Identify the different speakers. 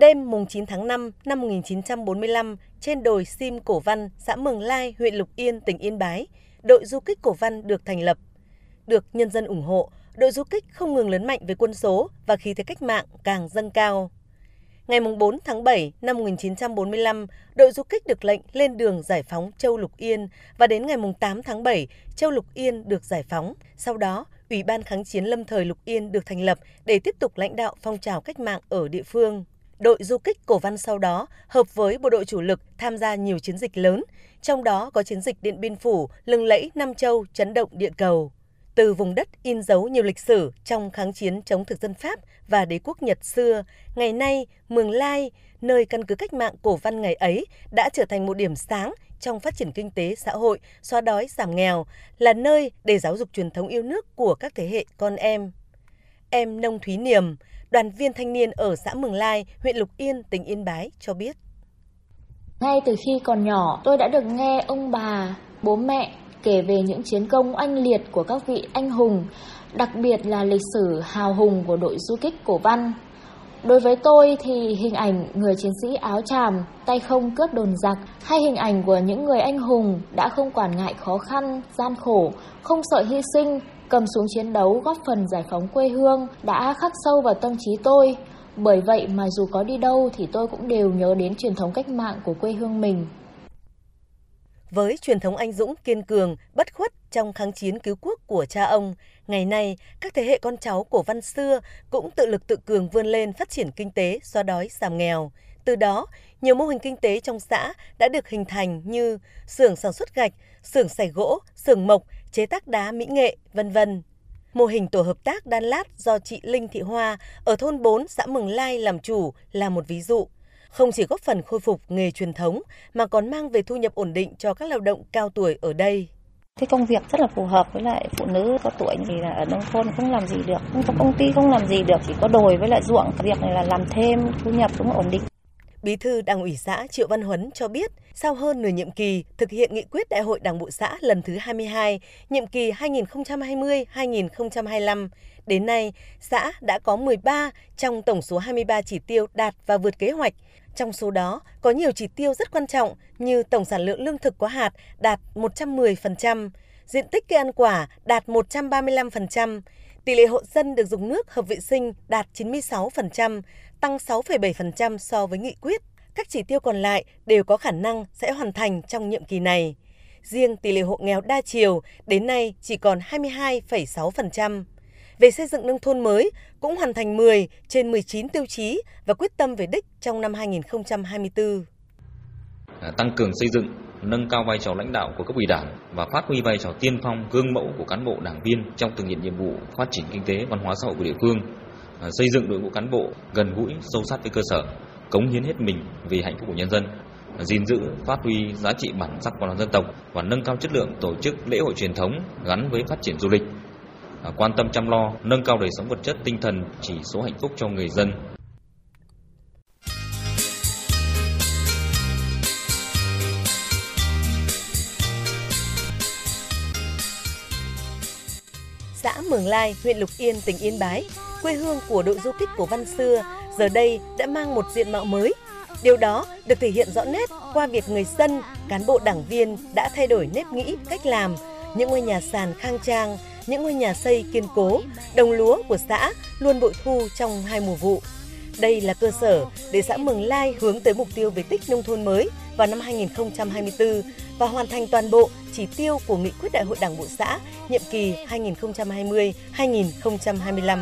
Speaker 1: Đêm mùng 9 tháng 5 năm 1945, trên đồi Sim Cổ Văn, xã Mường Lai, huyện Lục Yên, tỉnh Yên Bái, đội du kích Cổ Văn được thành lập. Được nhân dân ủng hộ, đội du kích không ngừng lớn mạnh về quân số và khí thế cách mạng càng dâng cao. Ngày 4 tháng 7 năm 1945, đội du kích được lệnh lên đường giải phóng Châu Lục Yên và đến ngày 8 tháng 7, Châu Lục Yên được giải phóng. Sau đó, Ủy ban kháng chiến lâm thời Lục Yên được thành lập để tiếp tục lãnh đạo phong trào cách mạng ở địa phương. Đội du kích Cổ Văn sau đó hợp với bộ đội chủ lực tham gia nhiều chiến dịch lớn, trong đó có chiến dịch Điện Biên Phủ, lừng lẫy Nam Châu, chấn động địa cầu từ vùng đất in dấu nhiều lịch sử trong kháng chiến chống thực dân Pháp và đế quốc Nhật xưa, ngày nay Mường Lai, nơi căn cứ cách mạng cổ văn ngày ấy đã trở thành một điểm sáng trong phát triển kinh tế xã hội, xóa đói giảm nghèo, là nơi để giáo dục truyền thống yêu nước của các thế hệ con em. Em Nông Thúy Niềm, đoàn viên thanh niên ở xã Mường Lai, huyện Lục Yên, tỉnh Yên Bái cho biết.
Speaker 2: Ngay từ khi còn nhỏ, tôi đã được nghe ông bà, bố mẹ kể về những chiến công oanh liệt của các vị anh hùng, đặc biệt là lịch sử hào hùng của đội du kích cổ văn. Đối với tôi thì hình ảnh người chiến sĩ áo tràm, tay không cướp đồn giặc hay hình ảnh của những người anh hùng đã không quản ngại khó khăn, gian khổ, không sợ hy sinh, cầm súng chiến đấu góp phần giải phóng quê hương đã khắc sâu vào tâm trí tôi. Bởi vậy mà dù có đi đâu thì tôi cũng đều nhớ đến truyền thống cách mạng của quê hương mình.
Speaker 1: Với truyền thống anh dũng kiên cường, bất khuất trong kháng chiến cứu quốc của cha ông, ngày nay các thế hệ con cháu của văn xưa cũng tự lực tự cường vươn lên phát triển kinh tế, xóa đói, giảm nghèo. Từ đó, nhiều mô hình kinh tế trong xã đã được hình thành như xưởng sản xuất gạch, xưởng xẻ gỗ, xưởng mộc, chế tác đá mỹ nghệ, vân vân. Mô hình tổ hợp tác đan lát do chị Linh Thị Hoa ở thôn 4 xã Mường Lai làm chủ là một ví dụ không chỉ góp phần khôi phục nghề truyền thống mà còn mang về thu nhập ổn định cho các lao động cao tuổi ở đây.
Speaker 3: Cái công việc rất là phù hợp với lại phụ nữ có tuổi thì là ở nông thôn không làm gì được, không có công ty không làm gì được, chỉ có đồi với lại ruộng. Việc này là làm thêm, thu nhập cũng ổn định.
Speaker 1: Bí thư Đảng ủy xã Triệu Văn Huấn cho biết, sau hơn nửa nhiệm kỳ thực hiện nghị quyết Đại hội Đảng bộ xã lần thứ 22, nhiệm kỳ 2020-2025, đến nay xã đã có 13 trong tổng số 23 chỉ tiêu đạt và vượt kế hoạch. Trong số đó có nhiều chỉ tiêu rất quan trọng như tổng sản lượng lương thực có hạt đạt 110%, diện tích cây ăn quả đạt 135%, tỷ lệ hộ dân được dùng nước hợp vệ sinh đạt 96%, tăng 6,7% so với nghị quyết. Các chỉ tiêu còn lại đều có khả năng sẽ hoàn thành trong nhiệm kỳ này. Riêng tỷ lệ hộ nghèo đa chiều đến nay chỉ còn 22,6%. Về xây dựng nông thôn mới cũng hoàn thành 10 trên 19 tiêu chí và quyết tâm về đích trong năm 2024.
Speaker 4: À, tăng cường xây dựng, nâng cao vai trò lãnh đạo của cấp ủy đảng và phát huy vai trò tiên phong, gương mẫu của cán bộ đảng viên trong thực hiện nhiệm vụ phát triển kinh tế, văn hóa xã hội của địa phương à, xây dựng đội ngũ cán bộ gần gũi, sâu sát với cơ sở, cống hiến hết mình vì hạnh phúc của nhân dân à, gìn giữ, phát huy giá trị bản sắc văn hóa dân tộc và nâng cao chất lượng tổ chức lễ hội truyền thống gắn với phát triển du lịch. À, quan tâm chăm lo, nâng cao đời sống vật chất, tinh thần, chỉ số hạnh phúc cho người dân.
Speaker 1: Xã Mường Lai, huyện Lục Yên, tỉnh Yên Bái quê hương của đội du kích của Văn xưa giờ đây đã mang một diện mạo mới. Điều đó được thể hiện rõ nét qua việc người dân, cán bộ đảng viên đã thay đổi nếp nghĩ, cách làm, những ngôi nhà sàn khang trang, những ngôi nhà xây kiên cố, đồng lúa của xã luôn bội thu trong hai mùa vụ. Đây là cơ sở để xã Mường Lai hướng tới mục tiêu về tích nông thôn mới vào năm 2024 và hoàn thành toàn bộ chỉ tiêu của nghị quyết Đại hội Đảng bộ xã nhiệm kỳ 2020-2025.